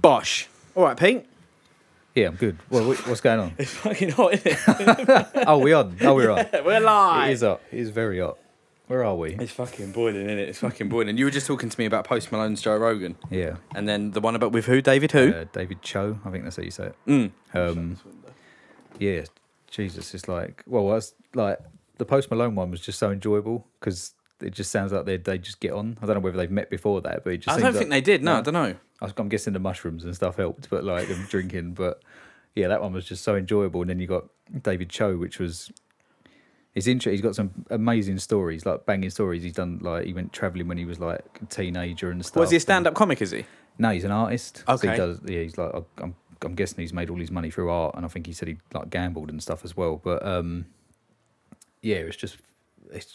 Bosh. All right, Pete. Yeah, I'm good. Well, wh- what's going on? It's fucking hot, isn't it? Oh, we on. Oh, we're on. We're It live. is hot. It is very hot. Where are we? It's fucking boiling, isn't it? It's fucking boiling. You were just talking to me about Post Malone's Joe Rogan, Yeah. and then the one about with who? David who? Uh, David Choe, I think that's how you say it. Mm. Um, yeah, Jesus, it's like, well, that's like the Post Malone one was just so enjoyable because it just sounds like they they just get on. I don't know whether they've met before that, but it just I don't like, think they did. No, No. I don't know. I'm guessing the mushrooms and stuff helped, but like them drinking. But yeah, that one was just so enjoyable. And then you got David Choe, which was he's interesting. He's got some amazing stories, like banging stories. He's done like he went traveling when he was like a teenager and stuff. Was he a stand-up comic? Is he? No, he's an artist. So Okay. he does. Yeah, he's like I'm. I'm guessing he's made all his money through art, and I think he said he like gambled and stuff as well. But um, yeah, it's just.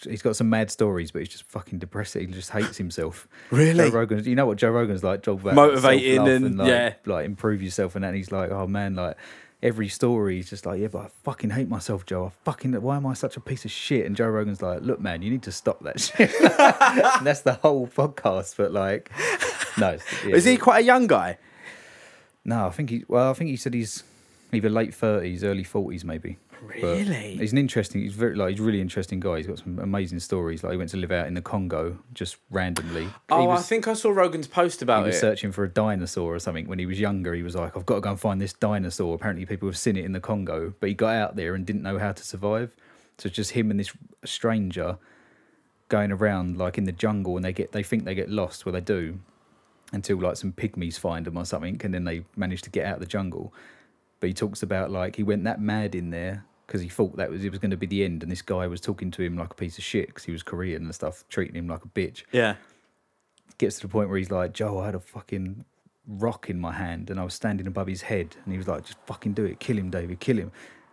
He's got some mad stories, but he's just fucking depressing. He just hates himself. Really? Joe Rogan, you know what Joe Rogan's like? Talk about Motivating self-love and- like, yeah. like improve yourself and that. And he's like, oh man, like every story, he's just like, yeah, but I fucking hate myself, Joe. I fucking why am I such a piece of shit? And Joe Rogan's like, look, man, you need to stop that shit. and that's the whole podcast. But like, no, yeah, Is he quite a young guy? no, I think he. Well, I think he said he's either late thirties, early forties, maybe. Really? he's an interesting. He's very like he's a really interesting guy. He's got some amazing stories. Like he went to live out in the Congo just randomly. Oh, was, I think I saw Rogan's post he about was it. searching for a dinosaur or something when he was younger. He was like, I've got to go and find this dinosaur. Apparently, people have seen it in the Congo, but he got out there and didn't know how to survive. So it's just him and this stranger going around like in the jungle, and they get they think they get lost. Well, they do until like some pygmies find them or something, and then they manage to get out of the jungle. But he talks about like he went that mad in there because he thought that was it was going to be the end, and this guy was talking to him like a piece of shit because he was Korean and stuff, treating him like a bitch Yeah. gets to the point where he's like, Joe, I had a fucking rock in my hand and I was standing above his head. And he was like, just fucking do it. Kill him, David, kill him.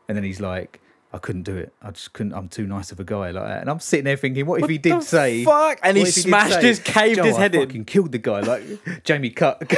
And then he's like, I couldn't do it. I just couldn't. I'm too nice of a guy like that. And I'm sitting there thinking, what if he did say, fuck? And he what smashed say, his- caved "Joe, his I head in." fucking killed the guy like Jamie Cut.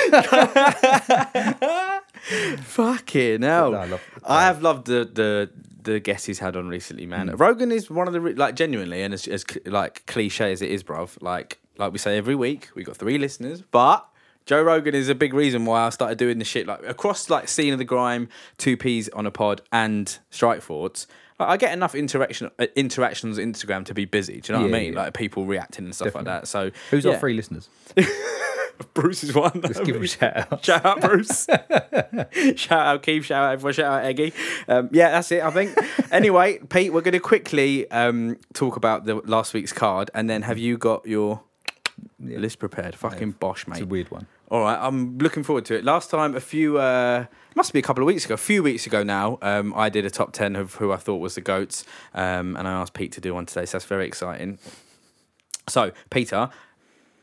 Fucking hell. No, I love- I have loved the the the guests he's had on recently, man. Mm. Rogan is one of the re- like genuinely, and as, as like cliche as it is, bruv. Like like we say every week, we got three listeners, but Joe Rogan is a big reason why I started doing the shit like across like scene of the grime, two peas on a pod, and strike thoughts. Like, I get enough interaction uh, interactions on Instagram to be busy. Do you know what I mean? yeah. Like people reacting and stuff Definitely. like that. So Who's yeah. our three listeners? Bruce is one. Let's give him a shout out. Shout out Bruce. shout out Keith. Shout out everyone. Shout out Eggy. Um, yeah, that's it. I think. Anyway, Pete, we're going to quickly um, talk about the last week's card, and then have you got your list prepared? Fucking bosh, It's a mate. weird one. All right, I'm looking forward to it. Last time, a few, uh, must be a couple of weeks ago, a few weeks ago now, um, I did a top 10 of who I thought was the GOATs, um, and I asked Pete to do one today, so that's very exciting. So, Peter,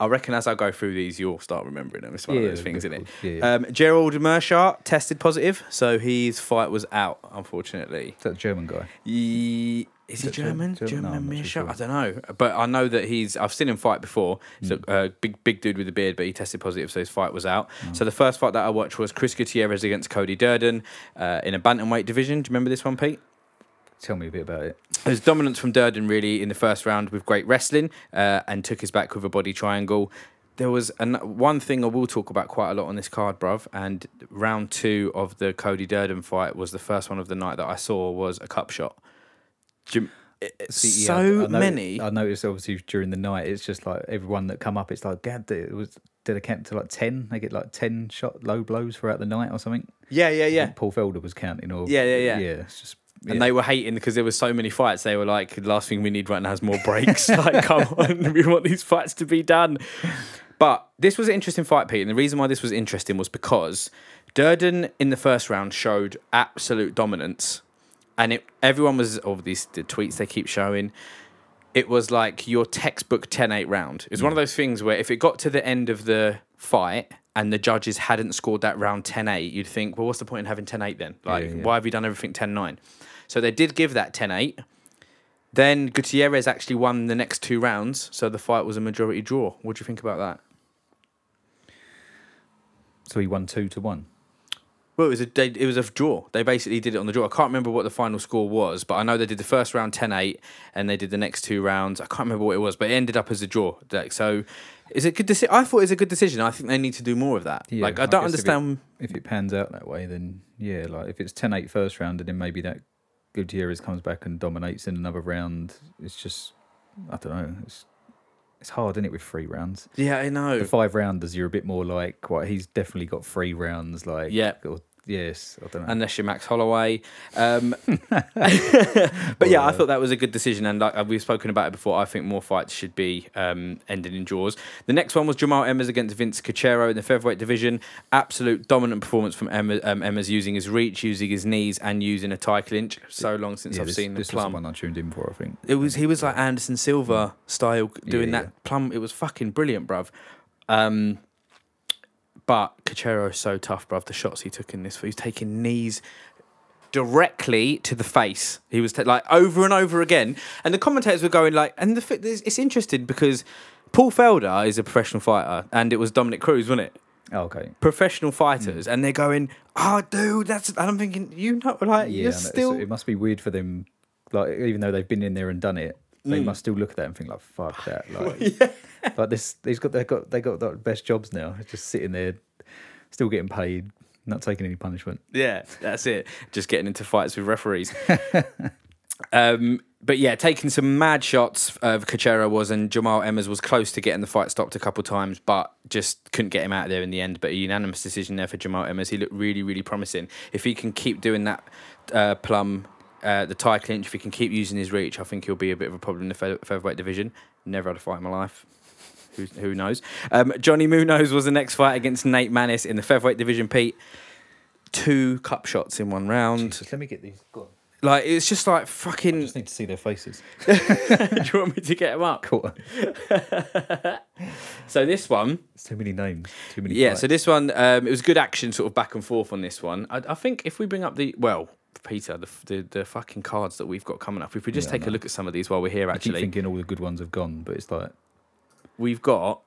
I reckon as I go through these, you'll start remembering them. It's one of those things, isn't it? Yeah. Um, Gerald Meerschaert tested positive, so his fight was out, unfortunately. Is that German guy? Ye- is he it German? German? German? No, German I'm not too Meerschaert? sure. I don't know, but I know that he's. I've seen him fight before. He's Hmm. a uh, big, big dude with a beard, but he tested positive, so his fight was out. So the first fight that I watched was Chris Gutierrez against Cody Durden uh, in a bantamweight division. Do you remember this one, Pete? Tell me a bit about it. There's dominance from Durden really in the first round with great wrestling uh, and took his back with a body triangle. There was an, one thing I will talk about quite a lot on this card, bruv, and round two of the Cody Durden fight was the first one of the night that I saw was a cup shot. It- it's See, yeah, so I noticed- many. I noticed obviously during the night, it's just like everyone that come up, it's like, God, it was did they count to like ten? They get like ten shot low blows throughout the night or something. yeah, yeah, I yeah. Paul Felder was counting, or Yeah, yeah, yeah. yeah. It's just yeah. And they were hating because there were so many fights. They were like, "The last thing we need right now is more breaks. like, come on, we want these fights to be done." But this was an interesting fight, Pete. And the reason why this was interesting was because Durden in the first round showed absolute dominance, and it everyone was of these the tweets they keep showing. It was like your textbook 10-8 round. It's Mm. one of those things where if it got to the end of the fight and the judges hadn't scored that round 10-8, you'd think, well, what's the point in having 10-8 then? Like, yeah. why have you done everything 10-9? So they did give that 10-8. Then Gutierrez actually won the next two rounds, so the fight was a majority draw. What do you think about that? so he won two to one. Well, it was a they, it was a draw. They basically did it on the draw. I can't remember what the final score was, but I know they did the first round 10-8 and they did the next two rounds. I can't remember what it was, but it ended up as a draw. Like, so, is it good? Deci- I thought it was a good decision. I think they need to do more of that. Yeah, like, I don't guess if it- understand. If it, pans out that way, then yeah, like if it's 10-8 first round and then maybe that Gutierrez comes back and dominates in another round, it's just I don't know. It's it's hard, isn't it, with three rounds? yeah, I know. The five rounders, you're a bit more like, what? He's definitely got three rounds. Like, Yeah. or- yes, I don't know. unless you're Max Holloway. Um, but yeah, I thought that was a good decision, and like we've spoken about it before, I think more fights should be um, ending in draws. The next one was Jamall Emmers against Vince Cachero in the featherweight division. Absolute dominant performance from Emma, um, Emmers using his reach, using his knees, and using a tie clinch. So long since yeah, I've this, seen this the plum. one I tuned in for. I think. It was he was like Anderson Silva style doing Yeah, that yeah. plum. It was fucking brilliant, bruv. Um, but Cachero is so tough, bruv. The shots he took in this, he was taking knees directly to the face. He was ta- like over and over again, and the commentators were going like, and the it's interesting because Paul Felder is a professional fighter, and it was Dominick Cruz, wasn't it? Oh, okay. Professional hmm. fighters, and they're going, "Oh, dude, that's." And I'm thinking, you know, like Yeah, you're still. it must be weird for them. Like, even though they've been in there and done it, they Mm. must still look at that and think like, "Fuck that!" Like, yeah. like this, they've got they got they got the best jobs now. Just sitting there, still getting paid, not taking any punishment. Yeah, that's it. Just getting into fights with referees. um, but yeah, taking some mad shots of Cachero was, and Jamall Emmers was close to getting the fight stopped a couple times, but just couldn't get him out of there in the end. But a unanimous decision there for Jamall Emmers. He looked really, really promising. If he can keep doing that uh, plum, uh, the tie clinch, if he can keep using his reach, I think he'll be a bit of a problem in the fe- featherweight division. Never had a fight in my life. Who, who knows? Um, Johnny Munoz was the next fight against Nate Maness in the featherweight division. Pete, two cup shots in one round. Jesus, let me get these. Go on. Like it's just like I fucking. just need to see their faces. Do you want me to get them up? Cool. So this one, It's Too many names. Too many. yeah. fights. So this one, um, it was good action, sort of back and forth on this one. I, I think if we bring up the well, Peter, the, the the fucking cards that we've got coming up. If we just Yeah, take a look at some of these while we're here, I keep actually, thinking all the good ones have gone, but it's like we've got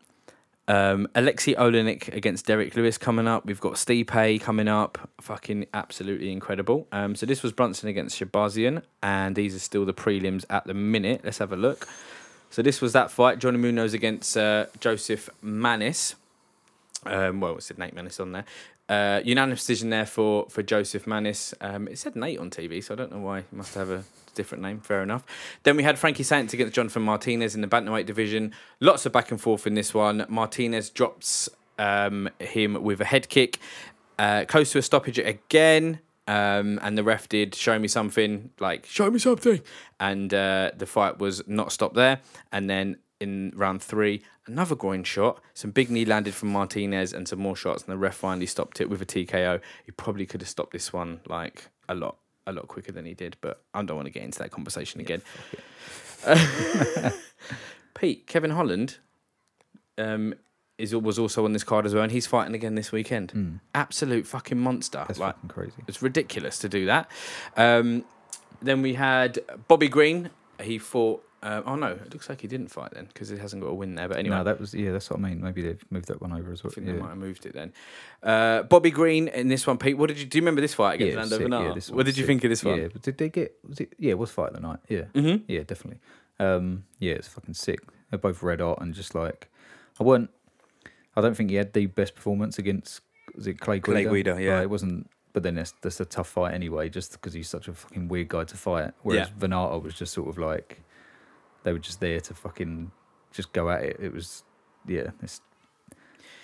um, Aleksei Oleinik against Derrick Lewis coming up. We've got Stipe coming up. Fucking absolutely incredible. Um, so this was Brunson against Shahbazyan, and these are still the prelims at the minute. Let's have a look. So this was that fight. Johnny Munoz against uh, Joseph Maness. Um, well, it said Nate Maness on there. Uh, unanimous decision there for for Joseph Maness. Um, it said Nate on TV, so I don't know why. He must have a different name. Fair enough. Then we had Frankie Saenz against Jonathan Martinez in the bantamweight division. Lots of back and forth in this one. Martinez drops um, him with a head kick, uh, close to a stoppage again. Um, and the ref did show me something like show me something, and uh, the fight was not stopped there. And then in round three, another groin shot. Some big knee landed from Martinez and some more shots, and the ref finally stopped it with a TKO. He probably could have stopped this one like a lot, a lot quicker than he did. But I don't want to get into that conversation again. Pete, Kevin Holland, um, is was also on this card as well, and he's fighting again this weekend. mm, Absolute fucking monster. that's like fucking crazy. it's ridiculous to do that. Um, then we had Bobby Green. He fought. Uh, oh no, it looks like he didn't fight then because he hasn't got a win there. But anyway, No, that was yeah. That's what I mean. Maybe they've moved that one over as I well. think yeah. they might have moved it then. Uh, Bobby Green in this one, Pete. What did you do? You remember this fight against Yeah, Lando yeah, what did you sick. think of this one? Yeah, but did they get? Was it? Yeah, it was fight of the night. Yeah, Mm-hmm. yeah, definitely. Um, yeah, it's fucking sick. They're both red hot and just like I weren't. I don't think he had the best performance against. Was it Clay Guida? Clay Guida? Yeah. Like, it wasn't. But then that's that's a tough fight anyway, just because he's such a fucking weird guy to fight. Whereas Venata was just sort of like they were just there to fucking just go at it. It was yeah. It's,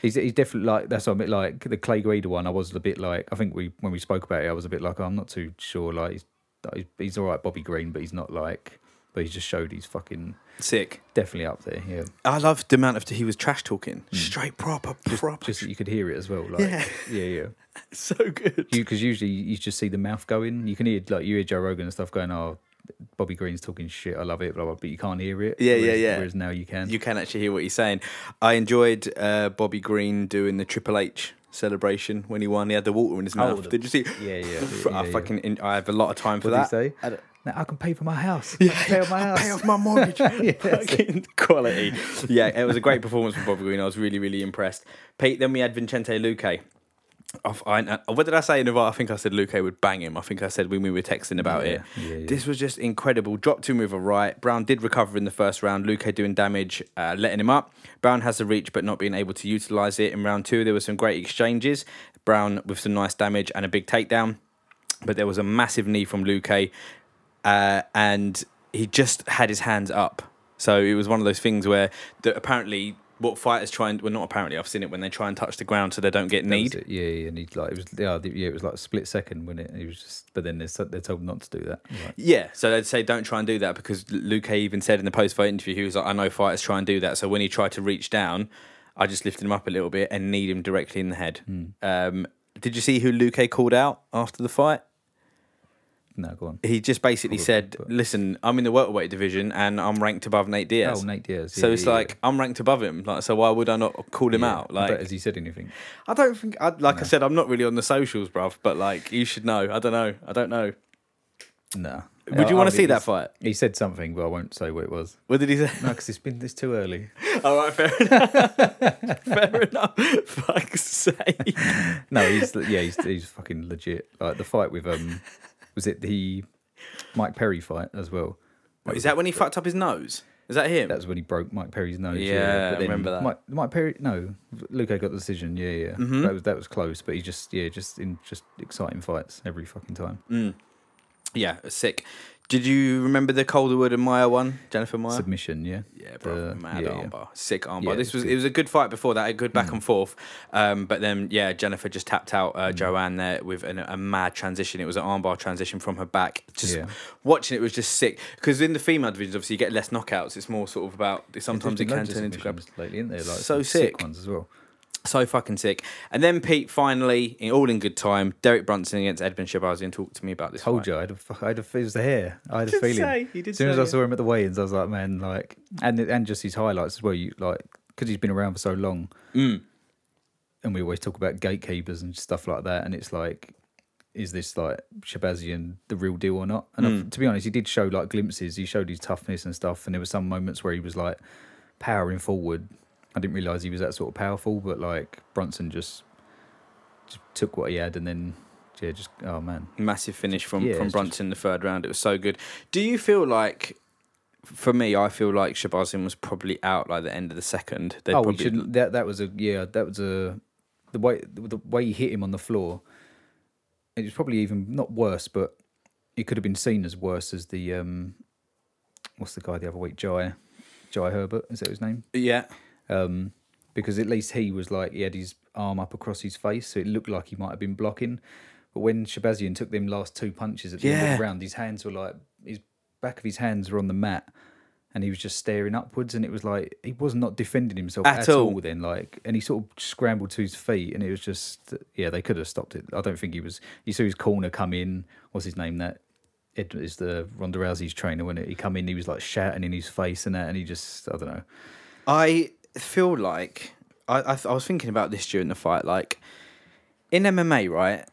He's, he's definitely like that's what I mean. Like the Clay Guida one, I was a bit like I think we when we spoke about it, I was a bit like I'm not too sure. Like he's he's, he's all right, Bobby Green, but he's not like. But he's just showed he's fucking Sick. definitely up there. Yeah, I loved the amount of he was trash talking, Mm. straight proper, just, proper, just that you could hear it as well. Like, Yeah. yeah, yeah. so good. Because usually you just see the mouth going. You can hear like you hear Joe Rogan and stuff going. Oh, Bobby Green's talking shit. I love it, blah, blah, but you can't hear it. Yeah, yeah, whereas, yeah. Whereas now you can. You can actually hear what he's saying. I enjoyed uh, Bobby Green doing the Triple H celebration when he won. He had the water in his Oh, mouth. the- Did you see? yeah, yeah. I yeah, fucking in, I have a lot of time for What that. I Now I can pay for my house. Yeah, I can pay off my house. Pay off my mortgage. Yeah, Fucking quality. Yeah, it was a great performance from Bobby Green. I was really, really impressed. Pete, then we had Vicente Luque I, uh, what did I say in the? I think I said Luque would bang him. I think I said when we were texting about Yeah, it. yeah, yeah. This was just incredible. Dropped him with a right. Brown did recover in the first round. Luque doing damage, uh, letting him up. Brown has the reach, but not being able to utilize it. In round two, there were some great exchanges. Brown with some nice damage and a big takedown. But there was a massive knee from Luque, uh, and he just had his hands up. So it was one of those things where the, apparently what fighters try and well not apparently I've seen it when they try and touch the ground so they don't get kneed. it. Yeah, yeah, and he like it was yeah, yeah, it was like a split second when it. He was just, but then they're they're told not to do that. Like, Yeah, so they'd say don't try and do that because Luque even said in the post fight interview he was like I know fighters try and do that. So when he tried to reach down, I just lifted him up a little bit and kneed him directly in the head. Um, did you see who Luque called out after the fight? No, go on. He just basically Probably, said, but- "Listen, I'm in the welterweight division and I'm ranked above Nate Diaz." Oh, Nate Diaz. So it's yeah, like I'm ranked above him. Like, so why would I not call him yeah. out? Yeah. Like, But has he said anything? I don't think. I, like I said, I'm not really on the socials, bruv. But like, you should know. I don't know. I don't know. No. Would you I- want I to see that fight? He said something, but I won't say what it was. What did he say? No, because it's been this too early. All right, fair enough. fair enough. Fuck's sake. No, he's yeah, he's he's fucking legit. Like the fight with um, was it the Mike Perry fight as well? Wait, is that when he fucked up his nose? Is that him? That was when he broke Mike Perry's nose. Yeah, I but then remember that. Mike, Mike Perry, no, Luque got the decision. Yeah, yeah, Mm-hmm. that was that was close, but he just yeah, just in just exciting fights every fucking time. Mm. yeah, sick. Did you remember the Calderwood and Maia one? Jennifer Maia. Submission, yeah, Yeah, bro, The- mad yeah, yeah. armbar, sick armbar. Yeah, this was Mm. it was a good fight before that, a good back and forth. Um, but then yeah, Jennifer just tapped out Mm. uh, Joanne there with an, a mad transition. It was an armbar transition from her back. Just Yeah. watching it was just sick because in the female divisions, obviously you get less knockouts. It's more sort of about sometimes it can turn into grab. submissions lately, isn't there? Like So sick sick. ones as well. So fucking sick. And then Pete finally, in all in good time, Derek Brunson against Edmen Shahbazyan talked to me about this. Told fight. you, I had a, fu- I had a, it was the hair. I had a feeling. say, he did as soon as I saw him at the weigh-ins, I was like, man, like, and and just his highlights as well. You like because he's been around for so long, Mm. and we always talk about gatekeepers and stuff like that. And it's like, is this like Shahbazyan the real deal or not? And I've- to be honest, he did show like glimpses. He showed his toughness and stuff, and there were some moments where he was like powering forward. I didn't realize he was that sort of powerful, but like Brunson just, just took what he had and then yeah, just oh man, massive finish from Yeah, from Brunson in the third round. It was so good. Do you feel like, for me, I feel like Shahbazyan was probably out like the end of the second. They'd oh, probably, we should, that that was a yeah, that was a the way the way he hit him on the floor. It was probably even not worse, but it could have been seen as worse as the um, what's the guy the other week, Jai, Jai Herbert, is that his name? yeah, Um, because at least he was like he had his arm up across his face, so it looked like he might have been blocking. But when Shahbazyan took them last two punches at the end of the round, his hands were like his back of his hands were on the mat, and he was just staring upwards, and it was like he was not defending himself At at, all. all. Then, like, and he sort of scrambled to his feet, and it was just yeah, they could have stopped it. I don't think he was. You saw his corner come in. What's his name? That Ed is the Ronda Rousey's trainer. When he come in, he was like shouting in his face and that, and he just I don't know. I feel like I, I I was thinking about this during the fight. Like in MMA, right?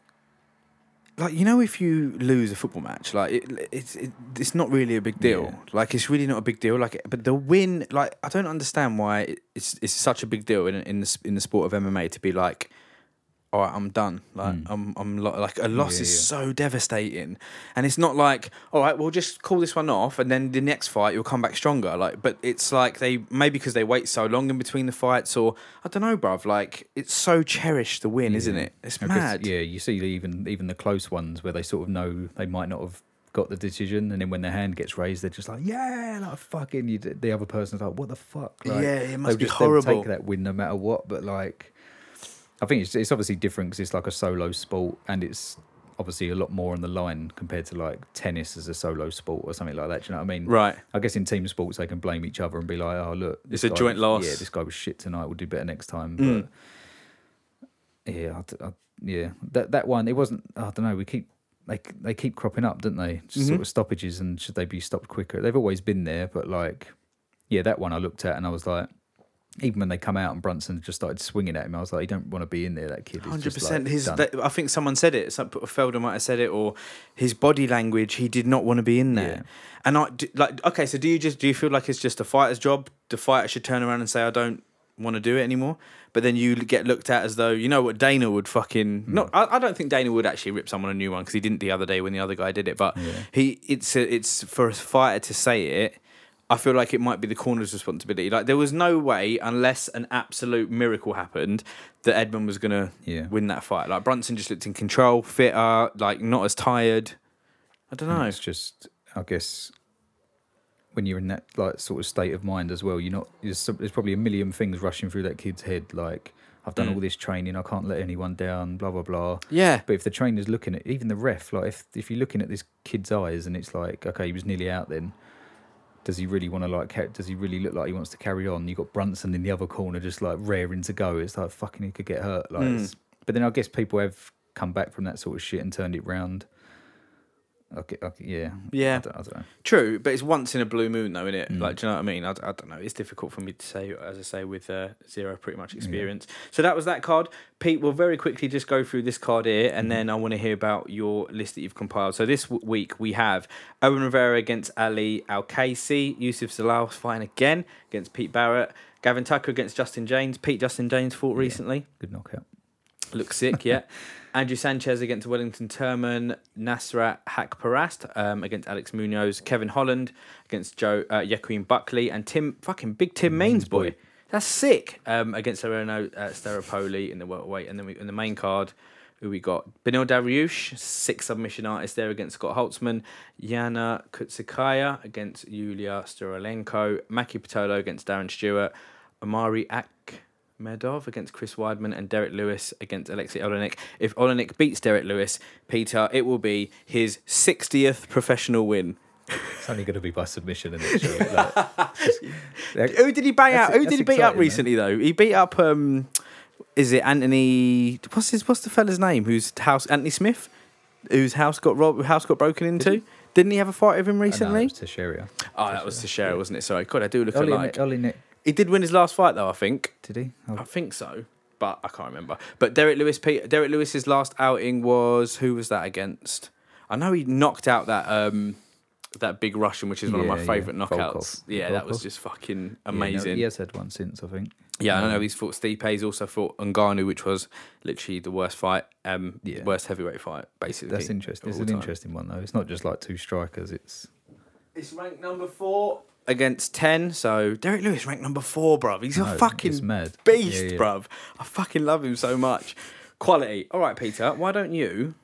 Like you know, if you lose a football match, like it, it's it, it's not really a big deal. Yeah. Like it's really not a big deal. Like, but the win, like I don't understand why it's it's such a big deal in in the in the sport of MMA to be like, all right, I'm done. Like mm. I'm I'm lo- like a loss. Yeah, is yeah. so devastating, and it's not like all right, we'll just call this one off, and then the next fight you'll come back stronger. Like, but it's like they maybe because they wait so long in between the fights, or I don't know, bruv. Like it's so cherished the win, isn't it? It's mad. yeah, you see even even the close ones where they sort of know they might not have got the decision, and then when their hand gets raised, they're just like, yeah, like fucking. You, the other person's like, what the fuck? Like, Yeah, it must be just- they'll horrible. Take that win no matter what, but like, I think it's it's obviously different because it's like a solo sport, and it's obviously a lot more on the line compared to like tennis as a solo sport or something like that. Do you know what I mean? Right. I guess in team sports they can blame each other and be like, "Oh, look, It's a guy joint loss. Yeah, this guy was shit tonight. We'll do better next time." Mm. But yeah, I I yeah, that that one it wasn't. I don't know. We keep they they keep cropping up, don't they? Just Mhm. Sort of stoppages, and should they be stopped quicker? They've always been there, but like, yeah, that one I looked at and I was like. Even when they come out and Brunson just started swinging at him, I was like, "You don't want to be in there, that kid." Hundred percent. like, His, that, I think someone said it. Some Felder might have said it, or his body language. He did not want to be in there. Yeah. And I like. Okay, so do you just do you feel like it's just a fighter's job? The fighter should turn around and say, "I don't want to do it anymore. But then you get looked at as though you know what Dana would fucking hmm. not. I, I don't think Dana would actually rip someone a new one because he didn't the other day when the other guy did it. But he it's a, it's for a fighter to say it. I feel like it might be the corner's responsibility. Like there was no way, unless an absolute miracle happened, that Edmund was gonna Yeah. win that fight. Like Brunson just looked in control, fitter, like not as tired. I don't know. It's just, I guess, when you're in that like sort of state of mind as well, you're not. There's, some- there's probably a million things rushing through that kid's head. Like, I've done Mm. all this training, I can't let anyone down. Blah blah blah. Yeah, But if the trainer's looking at, even the ref, like if if you're looking at this kid's eyes and it's like, okay, he was nearly out, then does he really want to like? Does he really look like he wants to carry on? You got Brunson in the other corner, just like raring to go. It's like fucking, he could get hurt. Like, Mm. it's- but then I guess people have come back from that sort of shit and turned it round. Okay, okay yeah, Yeah. I don't, I don't know. True, but it's once in a blue moon, though, isn't it? Mm. Like, do you know what I mean? I, I don't know. It's difficult for me to say, as I say, with uh, zero pretty much experience. So that was that card. Pete, we'll very quickly just go through this card here, and then I want to hear about your list that you've compiled. So this w- week we have Owen Rivera against Ali Al Casey, Youssef Zalal fighting again against Pete Barrett, Gavin Tucker against Justin Jaynes. Pete Justin Jaynes fought Yeah. recently. Good knockout. Looks sick, yeah. Andrew Sanchez against Wellington Turman, Nasrat Haqparast um, against Alex Munoz, Kevin Holland against Joe uh, Buckley, and Tim fucking big Tim Means boy. That's sick. Um, against Sereno uh, Staropoli in the welterweight, and then we in the main card, who we got? Beneil Dariush, six submission artist there against Scott Holtzman, Yana Kunitskaya against Yulia Stoliarenko, Maki Pitolo against Darren Stewart, Omari Akhmedov against Chris Weidman, and Derrick Lewis against Aleksei Oleinik. If Oleinik beats Derrick Lewis, Peter, it will be his 60th professional win. It's only going to be by submission and it's sure, like, just- Who did he bang out? Who did he beat up exciting, man. recently though? He beat up um is it Anthony what's his what's the fella's name whose house Anthony Smith? Whose house got robbed house got broken into? Didn't he have a fight with him I know, recently? it was Teixeira. Oh, that was Teixeira, wasn't it? Sorry, God, I do look Oli, alike. Oli Nick, He did win his last fight though, I think. did he? Oh, I think so, but I can't remember. But Derrick Lewis, Pete, Derrick Lewis's last outing was who was that against? I know he knocked out that um that big Russian, which is one of my Yeah, yeah, favourite knockouts. Volkov. Yeah, that was just fucking yeah, no, amazing. he has had one since, I think. Yeah, I know Um, he's fought Stipe. He's also fought Ngannou, which was literally the worst fight, um, Yeah. worst heavyweight fight, basically. That's interesting. of It's an time. interesting one though. It's not just like two strikers. It's It's ranked number four against ten. So Derrick Lewis ranked number four, bruv. He's a no, fucking it's mad. beast, Yeah, yeah. bruv. I fucking love him so much. Quality. All right, Peter. Why don't you,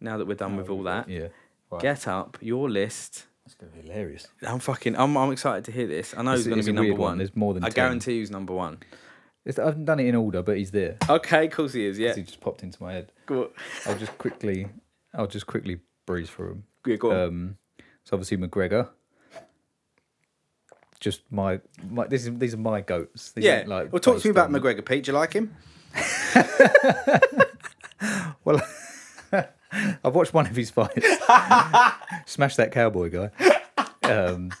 now that we're done with all that, Yeah, right. get up your list? It's gonna be hilarious. I'm fucking. I'm. I'm excited to hear this. I know he's going to be number one. one. There's more than I 10. guarantee he's number one. It's, I haven't done it in order, but he's there. Okay, of course he is. Yeah. He just popped into my head. Go, I'll just quickly, I'll just quickly breeze through him. yeah, go on. Um, so obviously McGregor. Just my, my this is these are my goats. These yeah. like well, talk to me about on- McGregor, Pete. Do you like him? Well, I've watched one of his fights. Smash that cowboy guy. Um,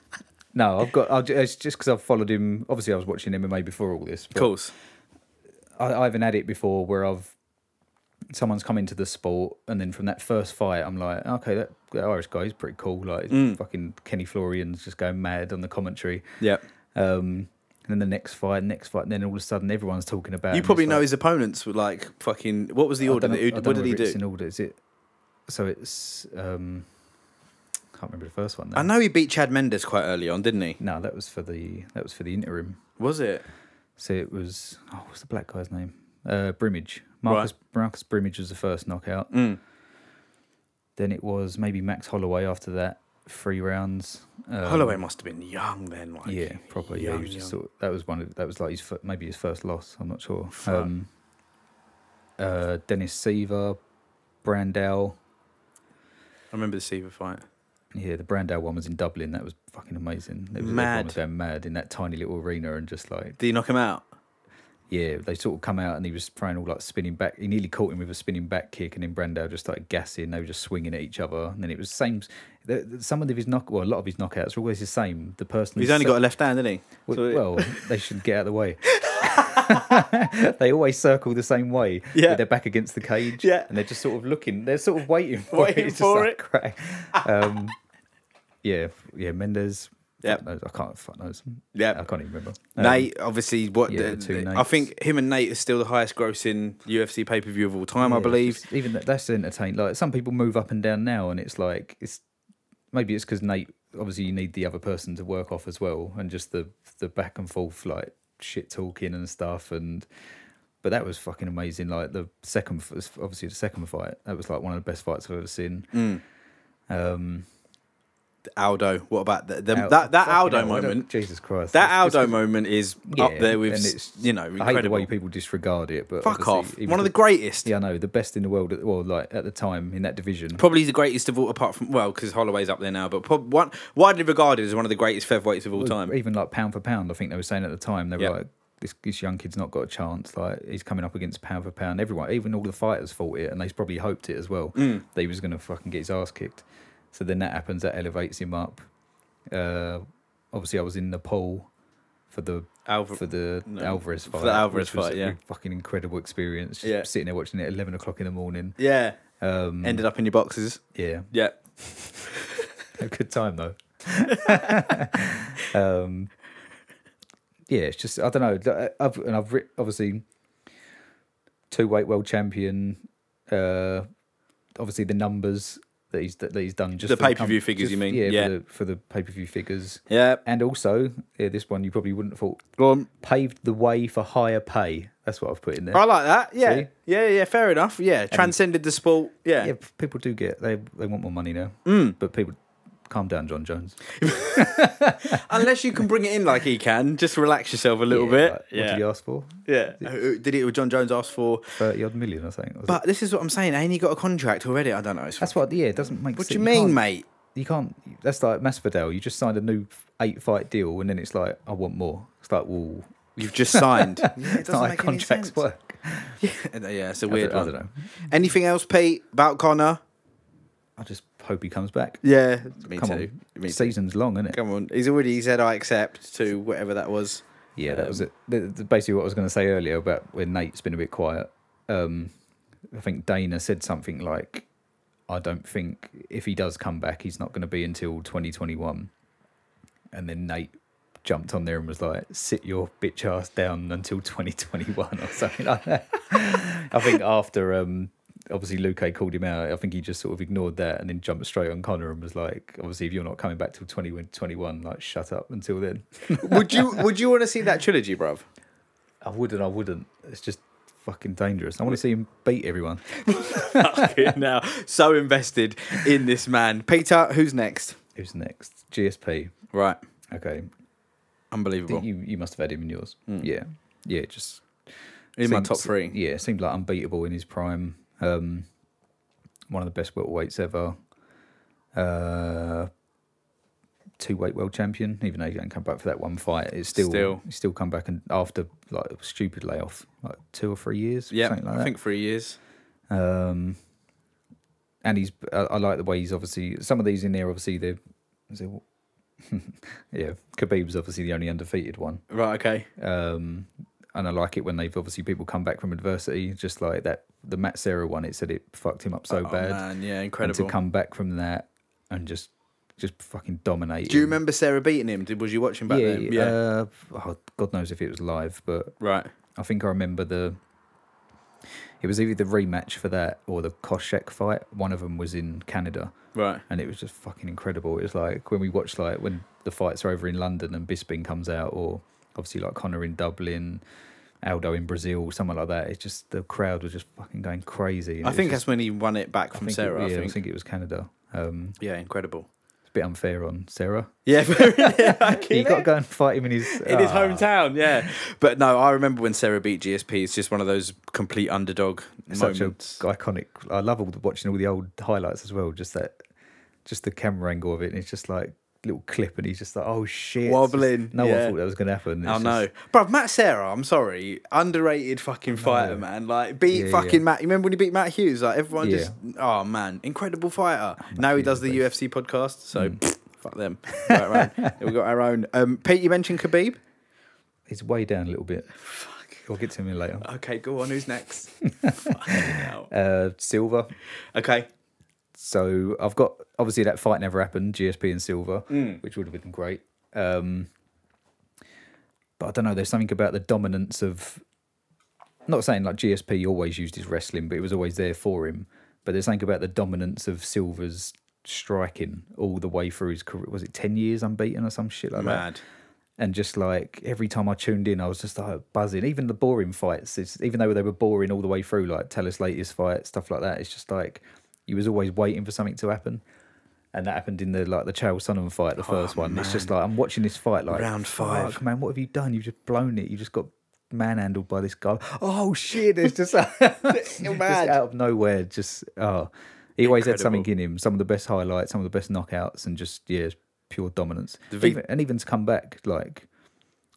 no, I've got. I'll, it's just because I've followed him. Obviously, I was watching MMA before all this. Of course. I, I haven't had it before where I've someone's come into the sport and then from that first fight, I'm like, okay, that, that Irish guy is pretty cool. Like Mm. fucking Kenny Florian's just going mad on the commentary. Yeah. Um, and then the next fight, next fight, and then all of a sudden everyone's talking about. You probably know like- his opponents were like fucking. What was the order? know- what did he it's do? In order, is it? So it's. um Can't remember the first one. Now. I know he beat Chad Mendes quite early on, didn't he? No, that was for the that was for the interim. Was it? So it was. Oh, what's the black guy's name? Uh, Brimage. Marcus Marcus Brimage was the first knockout. Mm. Then it was maybe Max Holloway after that, three rounds. Um, Holloway must have been young then. Like, yeah, probably. yeah, young, he was sort that was one of that was like his fir- maybe his first loss. I'm not sure. Um, uh, Dennis Siver, Brandao. I remember the Siver fight. Yeah, the Brandao one was in Dublin. That was fucking amazing. It was, everyone Mad. was going mad in that tiny little arena and just like Did you knock him out? Yeah, they sort of come out and he was throwing all like spinning back. He nearly caught him with a spinning back kick, and then Brandao just started gassing. They were just swinging at each other, and then it was same. Some of his knock, well, a lot of his knockouts are always the same. The person He's only so- got a left hand, isn't he? Well, So- well, they should get out of the way. they always circle the same way. Yeah. with their back against the cage. Yeah. and they're just sort of looking. They're sort of waiting for Waiting it. For like it. crack. Um, yeah, yeah. Mendes, Knows, I can't. Fuck knows. Yep. I can't even remember. Um, Nate, obviously, what yeah, the, the two I think him and Nate are still the highest grossing UFC pay per view of all time. I believe. even that, that's entertaining. Like some people move up and down now, and it's like it's maybe it's because Nate. Obviously, you need the other person to work off as well, and just the the back and forth like shit talking and stuff. And but that was fucking amazing. Like the second, obviously the second fight, that was like one of the best fights I've ever seen. Mm. Um, Aldo. What about the, the, Al- that that Aldo moment? Jesus Christ, That It's- Aldo moment is up there with it's- you know I hate the incredible. way people disregard it, but Fuck off! One of the greatest. Yeah, I know the best in the world. At, well, like at the time in that division. Probably the greatest of all, apart from well, because Holloway's up there now, but prob- one widely regarded as one of the greatest featherweights of all time. Even like pound for pound, I think they were saying at the time they were Yeah. like, "This this young kid's not got a chance. Like he's coming up against pound for pound. Everyone, even all the fighters, fought it, and they probably hoped it as well. Mm. That he was going to fucking get his ass kicked. So then that happens. That elevates him up. Uh, obviously, I was in Nepal for the Alva- for the no, Alvarez for fight. the Alvarez fight, a yeah. fucking incredible experience. Just Yeah. sitting there watching it at eleven o'clock in the morning. yeah, Um, ended up in your boxes. yeah, Yeah, a good time though. um, yeah, it's just I don't know. I've and I've obviously two weight world champion. Uh, obviously the numbers that he's that he's done just The for com- pay-per-view figures, just- you mean? Yeah, Yeah. for the, for the pay per view figures, yeah. and also yeah, this one you probably wouldn't have thought Go on. paved the way for higher pay. That's what I've put in there. I like that. Yeah, See? yeah, yeah. Fair enough. Yeah, transcended the sport. Yeah, Yeah, people do get they they want more money now, Mm. but people calm down, Jon Jones. unless you can bring it in like he can, just relax yourself a little Yeah, bit. like, What yeah, did he ask for? yeah. Uh, who- Did it? Jon Jones ask for? Thirty odd million, I think. was it? But this is what I'm saying. Ain't he got a contract already? I don't know. It's That's what. Yeah, it doesn't make. what sense. do you mean, can't- mate? You can't. That's like Masvidal. You just signed a new eight fight deal, and then it's like, I want more. It's like, well, You've just signed. yeah, it it's doesn't not how make any contracts sense. work. Yeah, yeah, it's a weird I one. don't know. Anything else, Pete, about Conor? I just hope he comes back. Yeah, me Come too. on, Me too. season's long, isn't it? Come on, he's already said I accept to whatever that was. Yeah, that was Um, it. The- the- Basically, what I was going to say earlier about when Nate's been a bit quiet. Um, I think Dana said something like, "I don't think if he does come back, he's not going to be until 2021." And then Nate jumped on there and was like, "Sit your bitch ass down until 2021" or something like that. I think after um, obviously Luque called him out, I think he just sort of ignored that and then jumped straight on Conor and was like, "Obviously, if you're not coming back till 2021, like shut up until then." would you Would you want to see that trilogy, bruv? I would and I wouldn't. It's just fucking dangerous. I want to see him beat everyone. now, so invested in this man, Peter. Who's next? Who's next? GSP. Right, Okay. unbelievable. You you must have had him in yours. Hmm. Yeah. Yeah. Just in my top three. Yeah, seemed like unbeatable in his prime. Um, one of the best welterweights ever. Uh, two weight world champion. Even though he didn't come back for that one fight, it's still Still. he's still come back and after like a stupid layoff, like two or three years. Yeah, like I that. think three years. Um, and he's I, I like the way he's obviously some of these in there. Obviously, they're is it, yeah. Khabib's obviously the only undefeated one. Right. Okay. Um, and I like it when they've obviously people come back from adversity, just like that. The Matt Serra one, it said it fucked him up so oh, bad, man, yeah, incredible. and to come back from that and just just fucking dominate. Do you him. remember Serra beating him? Did was you watching back yeah, then? Uh, oh, God knows if it was live, but right. I think I remember the. It was either the rematch for that or the Koscheck fight. One of them was in Canada, Right. and it was just fucking incredible. It was like when we watched like when the fights are over in London and Bisping comes out, or obviously like Conor in Dublin, Aldo in Brazil, somewhere like that. It's just the crowd was just fucking going crazy. I think just- that's when he won it back I from think Serra. It, yeah, I think. it was Canada. Um, Yeah, incredible. it's a bit unfair on Serra. Yeah, very, You got to go and fight him in his in his Ah. hometown. Yeah, but no, I remember when Serra beat GSP. It's just one of those complete underdog such a moments. iconic. I love all the, watching all the old highlights as well. Just that, just the camera angle of it. And it's just like little clip, and he's just like, "Oh shit!" It's just- Wobbling, no yeah. one thought that was going to happen. I It's know, just- bro. Matt Serra, I'm sorry, underrated fucking fighter, man. Like beat Yeah, fucking yeah. Matt. You remember when he beat Matt Hughes? Like everyone just, oh man, incredible fighter. now he does the is UFC podcast, so Mm. fuck them. We got our own. we got our own. Um, Pete, you mentioned Khabib. He's way down a little bit. We'll get to him later. Okay, go on. Who's next? Uh, Silva. Okay. So I've got obviously that fight never happened. GSP and Silva, Mm. which would have been great. Um, but I don't know. There's something about the dominance of. Not saying like GSP always used his wrestling, but it was always there for him. But there's something about the dominance of Silva's striking all the way through his career. Was it ten years unbeaten or some shit like that? Mad. and just like every time I tuned in, I was just like buzzing. Even the boring fights, it's, even though they were boring all the way through, like Thales Leites fight stuff like that. It's just like you was always waiting for something to happen, and that happened in the like the Chael Sonnen fight, the oh, first one. It's just like I'm watching this fight, like Round fuck, five. man. What have you done? You've just blown it. You just got manhandled by this guy. Oh shit! It's just, just mad. out of nowhere. Just oh, he always had something in him. Some of the best highlights, some of the best knockouts, and just yeah, pure dominance. The even, and even to come back like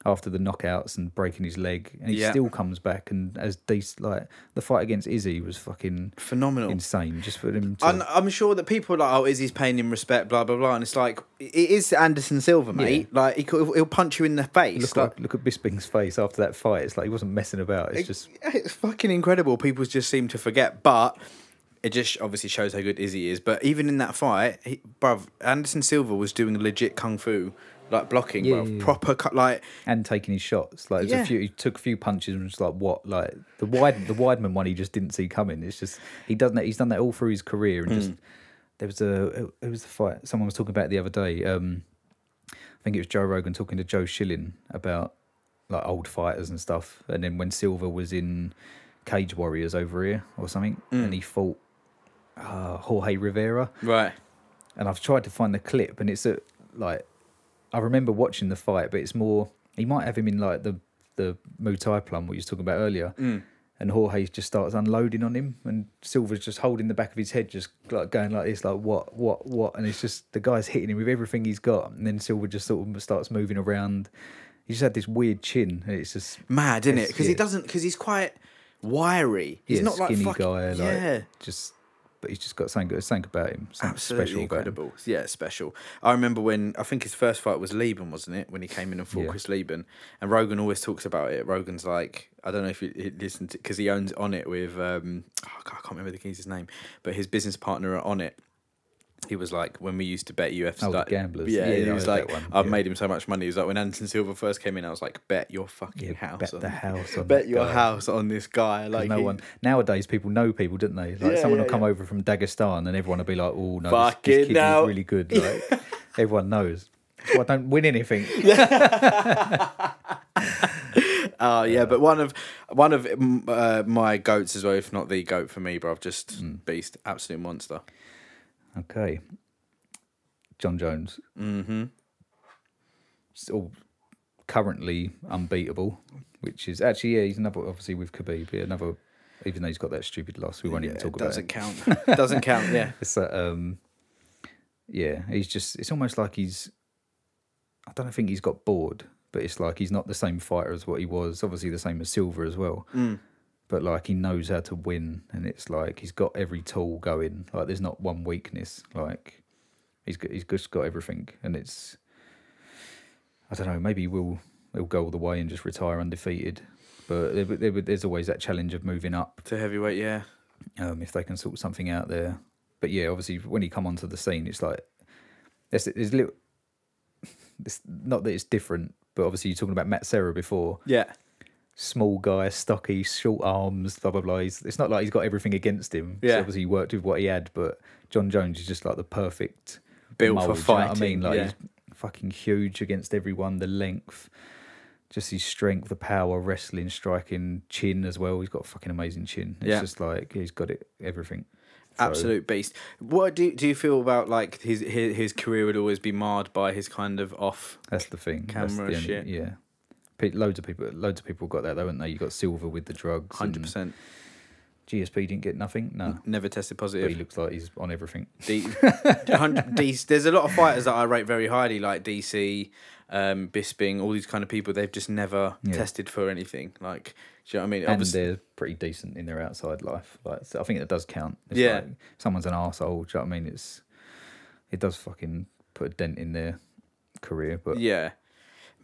after the knockouts and breaking his leg, and he Yeah. still comes back. And as these like the fight against Izzy was fucking Phenomenal. insane. Just for him to I'm, I'm sure that people are like, oh, Izzy's paying him respect, blah blah blah, and it's like it is Anderson Silva, mate. Like he could, he'll punch you in the face. look like, at look at Bisping's face after that fight. It's like he wasn't messing about. It's just it's fucking incredible. People just seem to forget, but it just obviously shows how good Izzy is. But even in that fight, he, bruv, Anderson Silva was doing legit kung fu, like blocking, Yeah, yeah, proper cut, like and taking his shots. Like there's Yeah. a few, he took a few punches and was like, "What?" Like the wide, the Weidman one, he just didn't see coming. It's just he doesn't. He's done that all through his career, and just there was a it was the fight someone was talking about the other day. Um, I think it was Joe Rogan talking to Joe Schilling about like old fighters and stuff, and then when Silva was in Cage Warriors over here or something, and he fought uh, Jorge Rivera right. and I've tried to find the clip, and it's a like I remember watching the fight, but it's more he might have him in like the the Muay Thai plum what you was talking about earlier, Mm. and Jorge just starts unloading on him, and Silva's just holding the back of his head, just like going like this, like what, what, what, and it's just the guy's hitting him with everything he's got, and then Silva just sort of starts moving around. He just had this weird chin, it's just Mad, isn't it? Because he doesn't. Because he's quite wiry. He's yeah, not like skinny fucking, guy, like yeah. just. But he's just got something, something about him, something Absolutely special about him. incredible. Yeah, special. I remember when I think his first fight was Leben, wasn't it? When he came in and fought Yeah. Chris Leben, and Rogan always talks about it. Rogan's like, I don't know if you you listen to because he owns on it with um, oh, I can't I can't remember the geezer's name, but his business partner on it. He was like when we used to bet UFC. Oh, like, gamblers. Yeah, Yeah, he was like, I've yeah. made him so much money. He was like, when Anderson Silva first came in, I was like, bet your fucking Yeah, house, bet on the house on bet your guy. house on this guy. Like no he- one nowadays people know people, don't they? Like someone will come over from Dagestan and everyone will be like, "Oh no, this, this kid hell. is really good." Like everyone knows. So I don't win anything. Oh yeah, but one of one of mm, uh, my goats as well, if not the goat for me, bro. I've just beast, absolute monster. Okay, Jon Jones, Mm-hmm. still currently unbeatable, which is actually yeah, he's another obviously with Khabib, yeah, another. Even though he's got that stupid loss, we won't even talk about doesn't it. count. doesn't count. Yeah. It's that, um, yeah, he's just. It's almost like he's. I don't think he's got bored, but it's like he's not the same fighter as what he was. Obviously, the same as Silva as well. Mm. But like he knows how to win, and it's like he's got every tool going. Like there's not one weakness. Like he's got, he's just got everything, and it's. I don't know. Maybe we'll he'll go all the way and just retire undefeated. But there, there, there's always that challenge of moving up To heavyweight, yeah. um, if they can sort something out there. But yeah, obviously when he come onto the scene, it's like there's there's little. It's not that it's different, but obviously you're talking about Matt Serra before. Yeah. Small guy, stocky, short arms, blah blah blah. He's, it's not like he's got everything against him. Yeah. obviously he worked with what he had, but Jon Jones is just like the perfect Built for fighting. you know I mean, like yeah. he's fucking huge against everyone. The length, just his strength, the power, wrestling, striking, chin as well. He's got a fucking amazing chin. It's Yeah. just like he's got it everything. So- Absolute beast. What do do you feel about like his his, his career would always be marred by his kind of off? That's the thing. That's Camera the only- shit. Yeah. Loads of people, loads of people got that, though, haven't they? You got Silva with the drugs. Hundred percent. GSP didn't get nothing. No, Never tested but he looks like he's on everything. D, D, there's a lot of fighters that I rate very highly, like DC, um, Bisping, all these kind of people. They've just never Yeah. tested for anything. Like, do you know what I mean? And Obviously, they're pretty decent in their outside life. Like, so I think it does count. It's Yeah. like, if someone's an asshole. do you know what I mean? It's it does fucking put a dent in their career. But yeah,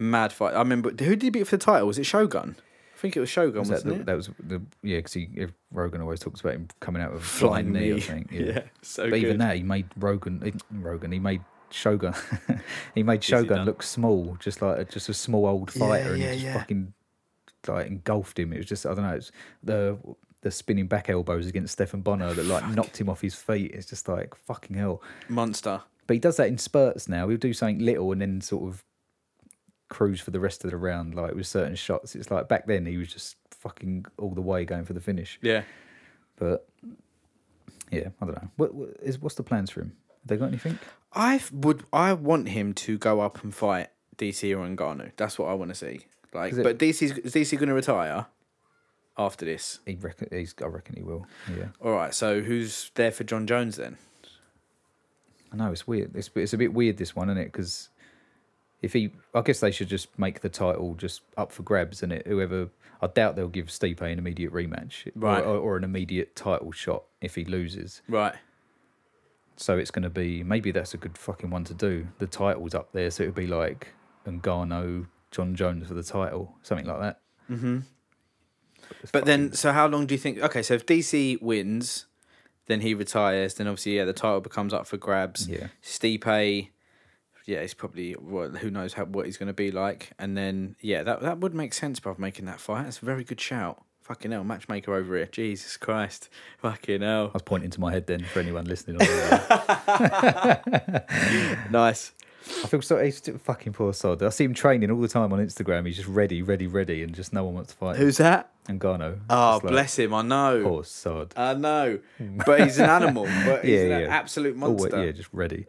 mad fight. I remember who did he beat for the title? Was it Shogun? I think it was Shogun, was that, the, it? that was the yeah because he Rogan always talks about him coming out with a Flying flying knee. I knee. think. Yeah, Yeah. so but good. even that, he made Rogan. eh, Rogan. He made Shogun. he made Shogun done? look small, just like a, just a small old fighter, yeah, and he just yeah. fucking like engulfed him. It was just I don't know. It's the the spinning back elbows against Stephan Bonnar that like knocked him off his feet. It's just like fucking hell. Monster. But he does that in spurts now. He'll do something little and then sort of cruise for the rest of the round, like with certain shots. It's like back then he was just fucking all the way going for the finish. Yeah. But yeah, I don't know. What, what is what's the plans for him? Have they got anything? I would. I want him to go up and fight DC or Ngannou. That's what I want to see. Like, it- but DC's is DC going to retire after this? He reckon he's. I reckon he will. Yeah. All right. So who's there for Jon Jones then? I know it's weird. It's it's a bit weird this one, isn't it? Because if he, I guess they should just make the title just up for grabs, and it whoever. I doubt they'll give Stipe an immediate rematch, Right. or, or an immediate title shot if he loses. Right. So it's going to be maybe that's a good fucking one to do. The title's up there, so it would be like Ngannou, Jon Jones for the title, something like that. Mm-hmm. It's But then, so how long do you think? Okay, so if DC wins, then he retires. Then obviously, yeah, the title becomes up for grabs. yeah, Stipe, yeah, he's probably well, who knows how what he's going to be like. And then yeah, that that would make sense, bruv, making that fight. That's a very good shout. Fucking hell, matchmaker over here. Jesus Christ, fucking hell. I was pointing to my head then for anyone listening. On Nice. I feel so. He's fucking poor sod. I see him training all the time on Instagram. He's just ready, ready, ready, and just no one wants to fight. him. Who's that? Ngannou. Oh, like, bless him. I know. Poor sod. I know. But he's an animal. But he's Yeah, an yeah. absolute monster. yeah, just ready.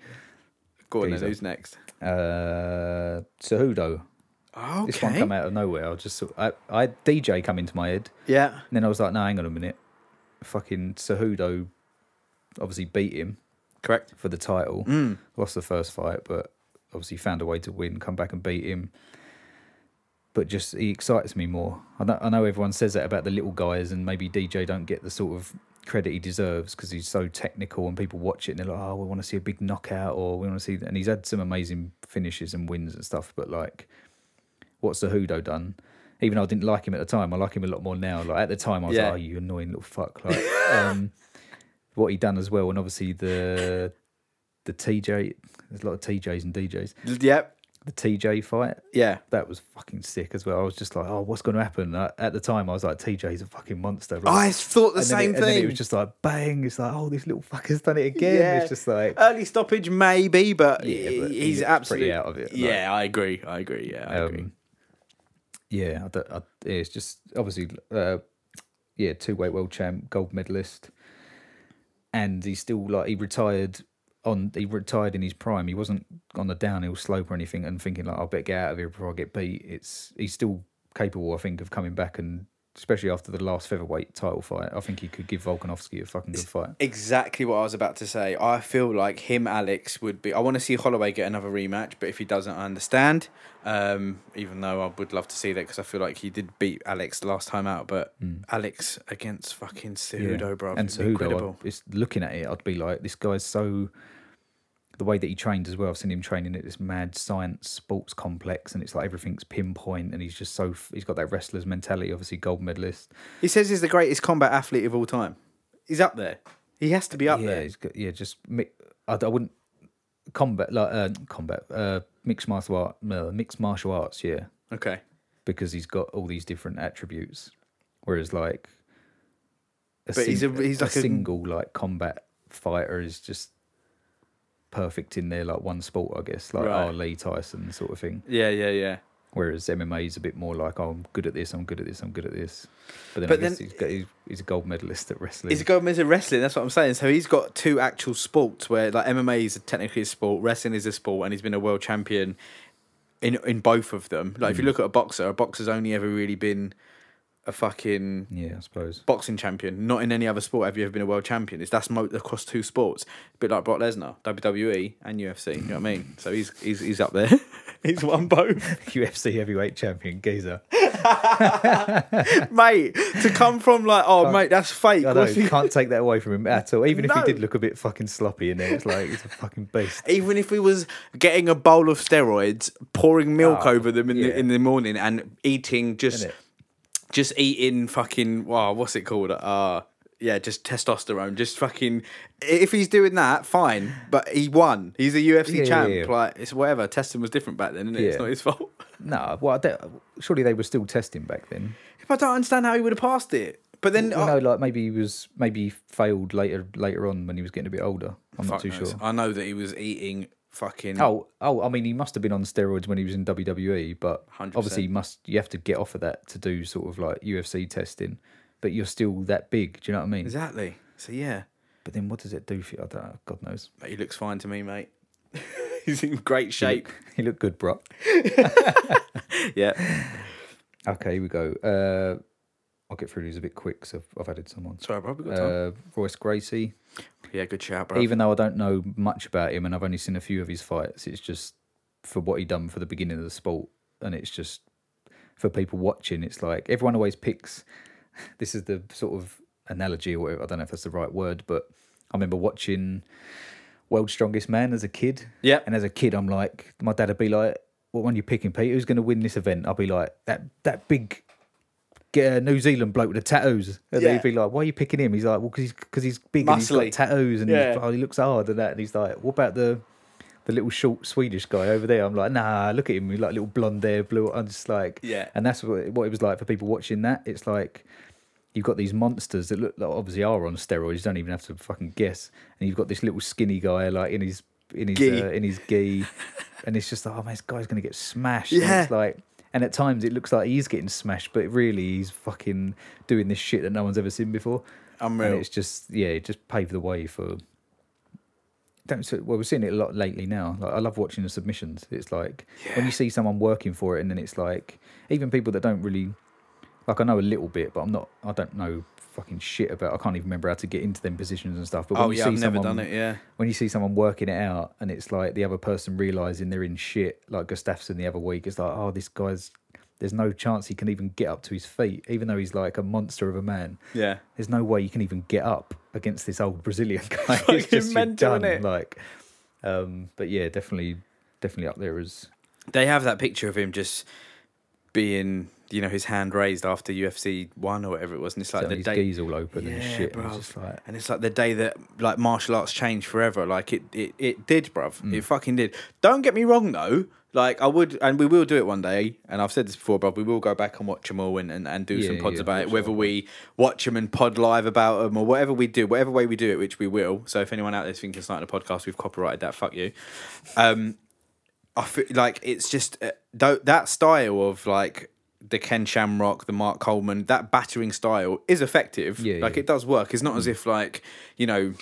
Go on then. Who's next? Uh, Cejudo. Okay. This one come out of nowhere. I just saw- I, I had DJ come into my head, Yeah. and then I was like, no, hang on a minute. Fucking Cejudo obviously beat him Correct. for the title. Mm. Lost the first fight, but obviously found a way to win, come back and beat him. But just he excites me more. I know, I know everyone says that about the little guys, and maybe DJ don't get the sort of credit he deserves because he's so technical, and people watch it and they're like, "Oh, we want to see a big knockout," or "We want to see." And he's had some amazing finishes and wins and stuff. But like, what's Cejudo done? Even though I didn't like him at the time, I like him a lot more now. Like at the time, I was Yeah. like, "Oh, you annoying little fuck!" Like, um, what he done as well, and obviously the the TJ. There's a lot of TJs and DJs. Yep. The TJ fight Yeah. that was fucking sick as well. I was just like, oh, what's going to happen? Uh, At the time, I was like, TJ's a fucking monster. Like, I thought the and same it, And then thing. it was just like bang. It's like, oh, this little fucker's done it again. Yeah. It's just like, Early stoppage, maybe, but, Yeah, but he he's absolutely out of it, like- yeah, I agree. I agree. Yeah, I agree. um, yeah, I I- yeah, it's just obviously, uh, yeah, two weight world champ, gold medalist, and he's still like he retired on he retired in his prime. He wasn't on the downhill slope or anything, and thinking like, I'll better get out of here before I get beat. It's he's still capable, I think, of coming back and. Especially after the last featherweight title fight, I think he could give Volkanovski a fucking good fight. Exactly what I was about to say. I feel like him, Alex, would be. I want to see Holloway get another rematch, but if he doesn't, I understand. Um, even though I would love to see that because I feel like he did beat Alex the last time out, but Alex against fucking Cejudo, bro, And Cejudo, incredible. I- it's looking at it, I'd be like, this guy's so. The way that he trains as well, I've seen him training at this mad science sports complex, and it's like everything's pinpoint, and he's just so. f- He's got that wrestler's mentality, obviously, gold medalist. He says he's the greatest combat athlete of all time. He's up there. He has to be up yeah, there. he's got, yeah, just. I, I wouldn't. Combat, like, uh, combat, uh, mixed martial art, uh, mixed martial arts, yeah, Okay. because he's got all these different attributes. Whereas, like, a But he's a- he's like a- single like combat fighter is just perfect in their like one sport, I guess, like oh, Right. R. Lee Tyson sort of thing. Yeah, yeah, yeah. Whereas MMA is a bit more like, oh, I'm good at this, I'm good at this, I'm good at this. But then But I guess then- he's, got, he's, he's a gold medalist at wrestling. He's a gold medalist at wrestling. That's what I'm saying. So he's got two actual sports where like MMA is technically a sport, wrestling is a sport, and he's been a world champion in in both of them. Like if you hmm. look at a boxer, a boxer's only ever really been a fucking yeah, I suppose. boxing champion. Not in any other sport have you ever been a world champion. It's that's mo- across two sports. A bit like Brock Lesnar, WWE and UFC. You know what I mean? So he's he's he's up there. he's won both, UFC heavyweight champion, Geezer. mate. To come from like, oh mate, that's fake. I know, he- can't take that away from him at all. Even if he did look a bit fucking sloppy in there, it's like, he's a fucking beast. even if he was getting a bowl of steroids, pouring milk Oh, over them in yeah. the in the morning, and eating just? Just eating fucking wow, what's it called? Uh yeah, just testosterone, just fucking. If he's doing that, fine, but he won. He's a UFC Yeah, champ. yeah, yeah. Like it's whatever. Testing was different back then, isn't it? It's not his fault. No, well, I don't- surely they were still testing back then. If I don't understand how he would have passed it. But then, Well, uh, no, like maybe he was maybe he failed later later on when he was getting a bit older. I'm not too knows. sure. I know that he was eating fucking. Oh, oh, I mean, he must have been on steroids when he was in WWE, but 100%. obviously, you must you have to get off of that to do sort of like UFC testing. But you're still that big. Do you know what I mean? exactly. So yeah, But then, what does it do for you? I don't know. God knows. but he looks fine to me, mate. he's in great shape. He looked good, bro. yeah. Okay, here we go. Uh, I'll get through these a bit quick. So I've, I've added someone. Sorry, bro. We got time. Uh, Royce Gracie. yeah, good shout, bro. Even though I don't know much about him and I've only seen a few of his fights, it's just for what he done for the beginning of the sport, and it's just for people watching. It's like everyone always picks. This is the sort of analogy, or whatever. I don't know if that's the right word, but I remember watching World's Strongest Man as a kid. Yeah. and as a kid, I'm like, my dad would be like, "What one you picking, Pete? Who's going to win this event?" I'll be like, "That that big." Get a New Zealand bloke with the tattoos, and Yeah. he'd be like, "Why are you picking him?" He's like, "Well, because he's because he's big and he's got tattoos and Yeah. he's, oh, he looks hard and that." And he's like, "What about the the little short Swedish guy over there?" I'm like, "Nah, look at him. He's like little blonde hair, blue." I'm just like, Yeah. And that's what what it was like for people watching that. It's like you've got these monsters that look like obviously are on steroids. You don't even have to fucking guess. And you've got this little skinny guy like in his in his uh, in his gi, and it's just like, oh man, this guy's gonna get smashed. Yeah. And it's like. And at times it looks like he's getting smashed, but really he's fucking doing this shit that no one's ever seen before. Unreal. And it's just yeah, it just paved the way for. Don't well, we're seeing it a lot lately now. Like I love watching the submissions. It's like when you see someone working for it, and then it's like even people that don't really like I know a little bit, but I'm not. I don't know fucking shit about. I can't even remember how to get into them positions and stuff. But when oh you yeah, see I've never someone, done it. Yeah. when you see someone working it out and it's like the other person realizing they're in shit, like Gustafsson the other week, it's like, oh, this guy's there's no chance he can even get up to his feet, even though he's like a monster of a man. Yeah. There's no way you can even get up against this old Brazilian guy. It's just mental, done. innit? Like, um, but yeah, definitely, definitely up there as They have that picture of him just being, you know, his hand raised after UFC one or whatever it was, and it's like like the his day. all open and Yeah, shit. And bruv. it's just like, And it's like the day that like martial arts changed forever. Like it, it, it did, bruv. Mm. It fucking did. Don't get me wrong though. Like I would, and we will do it one day. And I've said this before, bruv. We will go back and watch them all and, and, and do Yeah, some pods yeah, about it. sure. Whether we watch them and pod live about them or whatever we do, whatever way we do it, which we will. So if anyone out there's thinking of starting a podcast, we've copyrighted that. Fuck you. Um, I feel like it's just uh, that style of like the Ken Shamrock, the Mark Coleman, that battering style is effective. Yeah, like yeah. it does work. It's not as mm. if like you know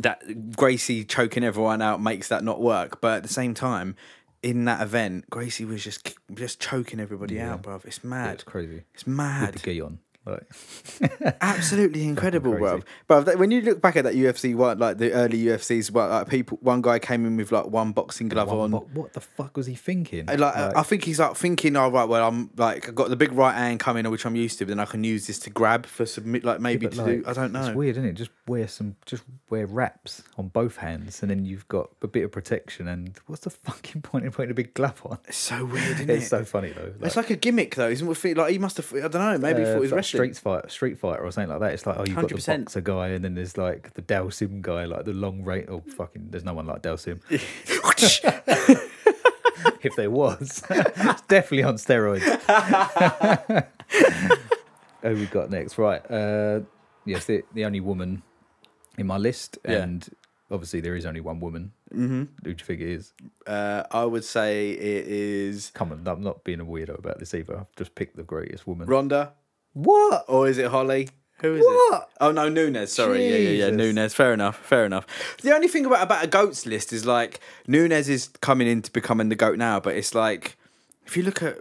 that Gracie choking everyone out makes that not work. But at the same time, in that event, Gracie was just just choking everybody Yeah. out, bruv. It's mad. it's crazy. It's With mad. the gi on, like, Absolutely incredible, bruv. Bruv, when you look back at that UFC one, like the early UFCs, well, like people, one guy came in with like one boxing glove what, on. what, what the fuck was he thinking? I Like, I think he's like thinking, oh right, well I'm like I've got the big right hand coming, which I'm used to, but then I can use this to grab for submit, like maybe But, to like, do. I don't know. It's weird, isn't it? Just wear some, just wear wraps on both hands, and then you've got a bit of protection. And what's the fucking point in putting a big glove on? It's so weird, isn't It's it? so funny though. it's like a gimmick though, isn't it? Like he must have. I don't know. Maybe he uh, thought like wrestling. Street Fighter, Street Fighter, or something like that. It's like oh, you've got the 100%. boxer guy, and then there's like the Dhalsim guy, like the long rate. Oh fucking, there's no one like Dhalsim. if there was, it's definitely on steroids. Who we got next? Right. Uh, yes, the the only woman in my list, Yeah. and obviously there is only one woman. hmm Who do you think it is? Uh, I would say it is Come on, I'm not being a weirdo about this either. I've just picked the greatest woman. Ronda, What? or is it Holly? Who is it? What? Oh no, Nunes. Sorry, yeah, yeah, yeah, Jesus. Nunes. Fair enough, fair enough. The only thing about about a goats list is like Nunes is coming into becoming the goat now, but it's like if you look at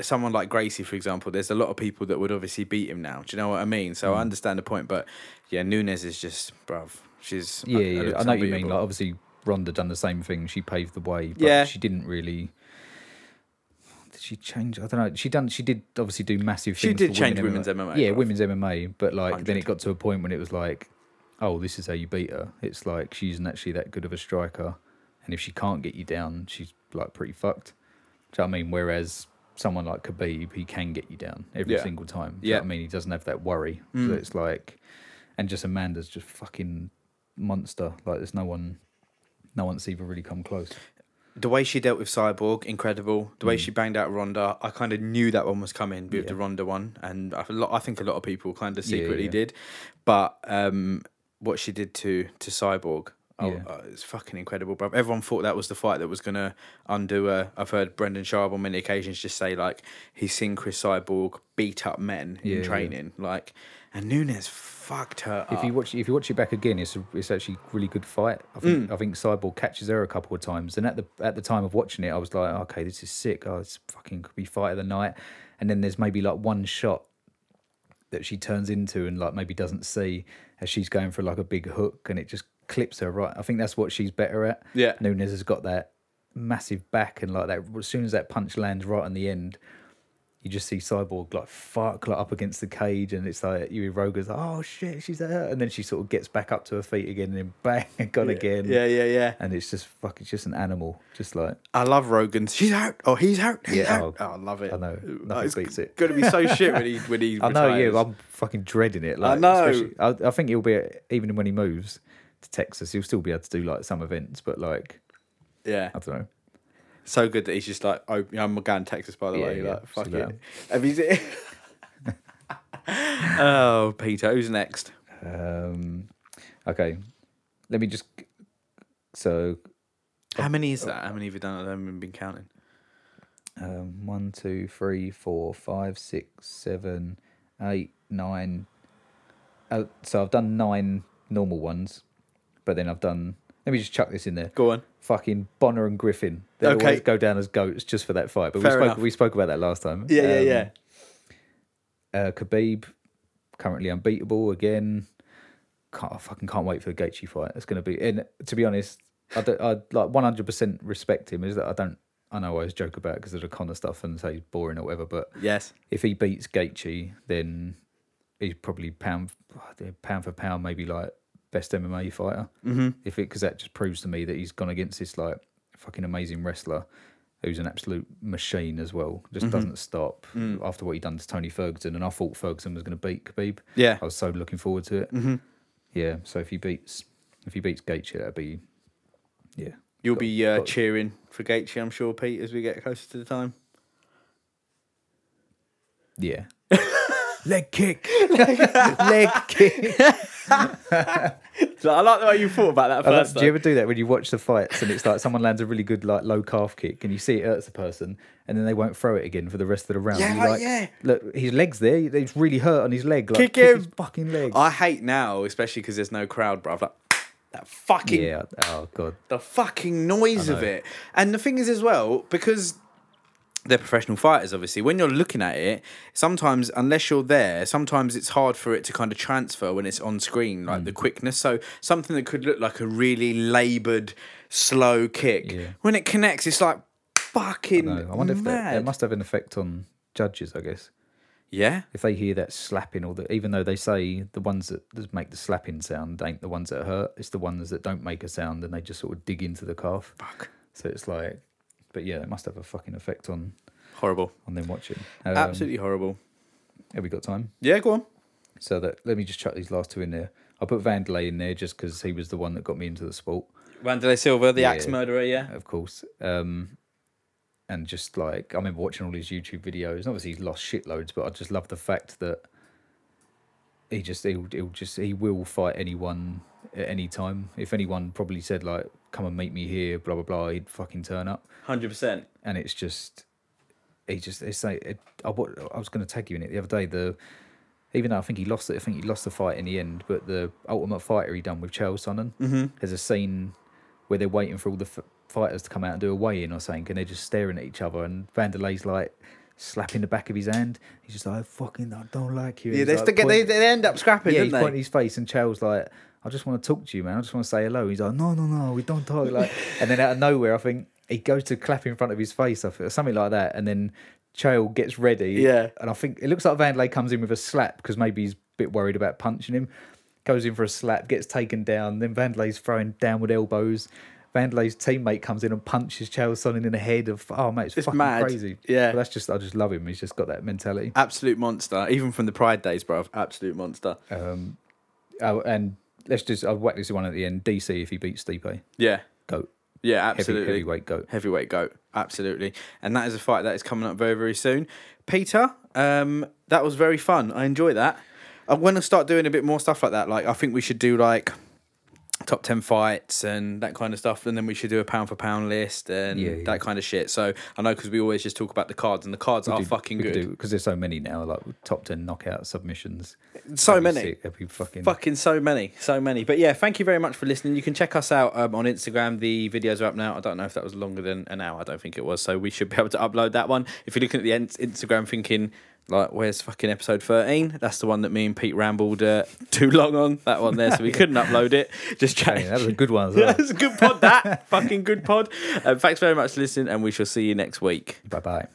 someone like Gracie, for example, there's a lot of people that would obviously beat him now. Do you know what I mean? Hmm. So I understand the point, but yeah, Nunes is just, bruv. She's Yeah, uh, yeah. I know what you mean. Like obviously Ronda done the same thing. She paved the way, but Yeah. she didn't really. She changed. I don't know. She done. She did obviously do massive. Things. She did change women women's MMA, Yeah, bruv. women's MMA. But like, then 100. it got to a point when it was like, oh, this is how you beat her. It's like she isn't actually that good of a striker, and if she can't get you down, she's like pretty fucked. Do you know what I mean? Whereas someone like Khabib, he can get you down every Yeah. single time. Do you know Yeah. what I mean? He doesn't have that worry. So Mm. it's like, and just Amanda's just fucking monster. Like there's no one, no one's even really come close. The way she dealt with Cyborg, incredible. The way she banged out Ronda, I kind of knew that one was coming with Mm. Yeah. the Ronda one, and I, I think a lot of people kind of secretly yeah. did. But um, what she did to to Cyborg, oh, Yeah. uh, it's fucking incredible, bro. Everyone thought that was the fight that was gonna undo her. I've heard Brendan Schaub on many occasions just say like he's seen Cris Cyborg beat up men Yeah, in yeah. training, like, and Nunes fucked her If up. you watch, if you watch it back again, it's a, it's actually a really good fight. I Mm. think I think Cyborg catches her a couple of times, and at the at the time of watching it, I was like, okay, this is sick. Oh, it's fucking could be fight of the night. And then there's maybe like one shot that she turns into and like maybe doesn't see as she's going for like a big hook, and it just clips her right. I think that's what she's better at. Yeah. Nunes has got that massive back, and like that as soon as that punch lands right on the end. You just see Cyborg like fuck like up against the cage, and it's like you Rogan's like, oh shit, she's hurt, and then she sort of gets back up to her feet again, and then bang, gone again. yeah, yeah, yeah. and it's just fuck, it's just an animal, just like I love Rogan's. She's out. Oh, he's out. He's Yeah, out. Oh, I love it. I know, Uh, nothing it's beats it. Gonna be so shit when he when he. I know, retires. yeah, I'm fucking dreading it. Like, know. I, I think he'll be even when he moves to Texas, he'll still be able to do like some events, but like yeah. I don't know. So good that he's just like, oh, yeah, I'm going to Texas by the Yeah, way. yeah, like, fuck it. Have you seen? oh, Peter, who's next? Um, okay, let me just so How many is that? How many have you done? I haven't been counting. um, one, two, three, four, five, six, seven, eight, nine. Uh, so I've done nine normal ones, but then I've done. Let me just chuck this in there. Go on. Fucking Bonnar and Griffin. They Okay. always go down as goats just for that fight. But Fair we spoke enough. we spoke about that last time. Yeah, yeah, Um, yeah. Uh, Khabib, currently unbeatable again. Can't, I fucking can't wait for the Gaethje fight. It's going to be. And to be honest, I, do, I like one hundred percent respect him. Is that I don't. I know I always joke about because of the Conor stuff and say he's boring or whatever. But Yes. if he beats Gaethje, then he's probably pound pound for pound, maybe like best MMA fighter. Mm-hmm. If it because that just proves to me that he's gone against this like fucking amazing wrestler who's an absolute machine as well. Just doesn't stop after what he done to Tony Ferguson, and I thought Ferguson was going to beat Khabib. Yeah. I was so looking forward to it. Mm-hmm. Yeah, so if he beats if he beats Gaethje, that'd be yeah. You'll Got- be uh, cheering for Gaethje, I'm sure, Pete, as we get closer to the time. Yeah. Leg kick. Leg kick. So I like the way you thought about that I like- do you ever do that when you watch the fights and it's like someone lands a really good like low calf kick and you see it hurts the person and then they won't throw it again for the rest of the round? Yeah, You're like, yeah. Look, his leg's there. He's really hurt on his leg. Like, Kick his him. fucking leg. I hate now, especially because there's no crowd, bruv. Like that fucking yeah. Oh god. the fucking noise of it. And the thing is as well, because they're professional fighters, obviously, when you're looking at it, sometimes unless you're there, sometimes it's hard for it to kind of transfer when it's on screen, Mm. like the quickness. So something that could look like a really laboured, slow kick, Yeah. when it connects, it's like fucking No, I wonder if that, it must have an effect on judges. I guess yeah. if they hear that slapping or the even though they say the ones that that make the slapping sound ain't the ones that hurt, it's the ones that don't make a sound and they just sort of dig into the calf. Fuck. So it's like, but yeah, it must have a fucking effect on Horrible. on them watching. Um, Absolutely horrible. Have we got time? Yeah, go on. So that let me just chuck these last two in there. I put Vanderlei in there just because he was the one that got me into the sport, Wanderlei Silva, the Yeah. axe murderer, yeah. of course. Um, and just like I remember watching all his YouTube videos. and Obviously, he's lost shitloads, but I just love the fact that he just he'll, he'll just he will fight anyone at any time. If anyone probably said like, "Come and meet me here," blah blah blah, he'd fucking turn up. 100%. and it's just he just it's like it, I, I was going to tag you in it the other day the even though I think he lost it I think he lost the fight in the end but the ultimate fighter he done with Chael Sonnen Mm-hmm. there's a scene where they're waiting for all the f- fighters to come out and do a weigh-in or something and they're just staring at each other and Vanderlei's like slapping the back of his hand he's just like I fucking I don't like you Yeah, they, like, still get, they, they end up scrapping, yeah, he's they? pointing his face, and Chael's like, "I just want to talk to you, man. I just want to say hello." He's like, "No, no, no, we don't talk." Like, and then out of nowhere, I think he goes to clap in front of his face, I feel, something like that, and then Chael gets ready. Yeah. and I think it looks like Vanderlei comes in with a slap because maybe he's a bit worried about punching him. Goes in for a slap, gets taken down. Then Vanderlei's throwing downward elbows. Vanderlei's teammate comes in and punches Chael Sonnen in the head. Of oh mate, it's, It's fucking mad. crazy. Yeah. but that's just I just love him. He's just got that mentality. Absolute monster. Even from the Pride days, bro. Absolute monster. Um, Oh, and let's just I'll whack this one at the end. DC if he beats Stipe, Yeah, goat, yeah, absolutely. heavy, heavyweight goat. Heavyweight goat, absolutely. And that is a fight that is coming up very, very soon. Peter, um, that was very fun. I enjoy that. I want to start doing a bit more stuff like that. Like, I think we should do like top 10 fights and that kind of stuff. And then we should do a pound for pound list and Yeah, yeah. that kind of shit. So I know because we always just talk about the cards, and the cards are do- fucking good. because there's so many now, like top ten knockout submissions. so many. Fucking. Fucking so many, so many. But yeah, thank you very much for listening. You can check us out um, on Instagram. The videos are up now. I don't know if that was longer than an hour. I don't think it was. So we should be able to upload that one. If you're looking at the Instagram thinking, like, where's fucking episode 13? That's the one that me and Pete rambled uh, too long on. That one there. So we couldn't upload it. Just chatting. that was a good one. As Yeah, well. it's a good pod, that. fucking good pod. Um, thanks very much for listening, and we shall see you next week. bye bye.